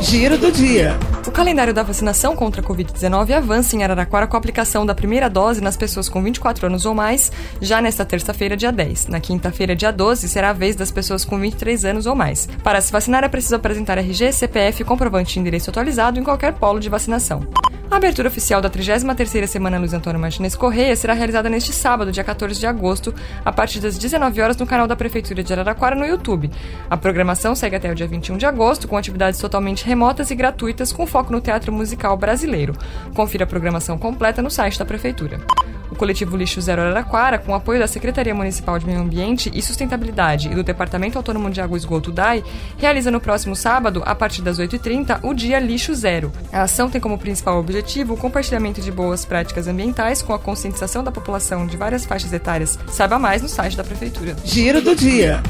Giro do dia. O calendário da vacinação contra a Covid-19 avança em Araraquara com a aplicação da primeira dose nas pessoas com 24 anos ou mais, já nesta terça-feira, dia 10. Na quinta-feira, dia 12, será a vez das pessoas com 23 anos ou mais. Para se vacinar, é preciso apresentar RG, CPF comprovante de endereço atualizado em qualquer polo de vacinação. A abertura oficial da 33ª Semana Luiz Antônio Martinez Correia será realizada neste sábado, dia 14 de agosto, a partir das 19 horas no canal da Prefeitura de Araraquara no YouTube. A programação segue até o dia 21 de agosto, com atividades totalmente remotas e gratuitas, com foco no teatro musical brasileiro. Confira a programação completa no site da Prefeitura. Coletivo Lixo Zero Araraquara, com apoio da Secretaria Municipal de Meio Ambiente e Sustentabilidade e do Departamento Autônomo de Água e Esgoto DAI, realiza no próximo sábado, a partir das 8h30, o Dia Lixo Zero. A ação tem como principal objetivo o compartilhamento de boas práticas ambientais com a conscientização da população de várias faixas etárias. Saiba mais no site da Prefeitura. Giro do dia.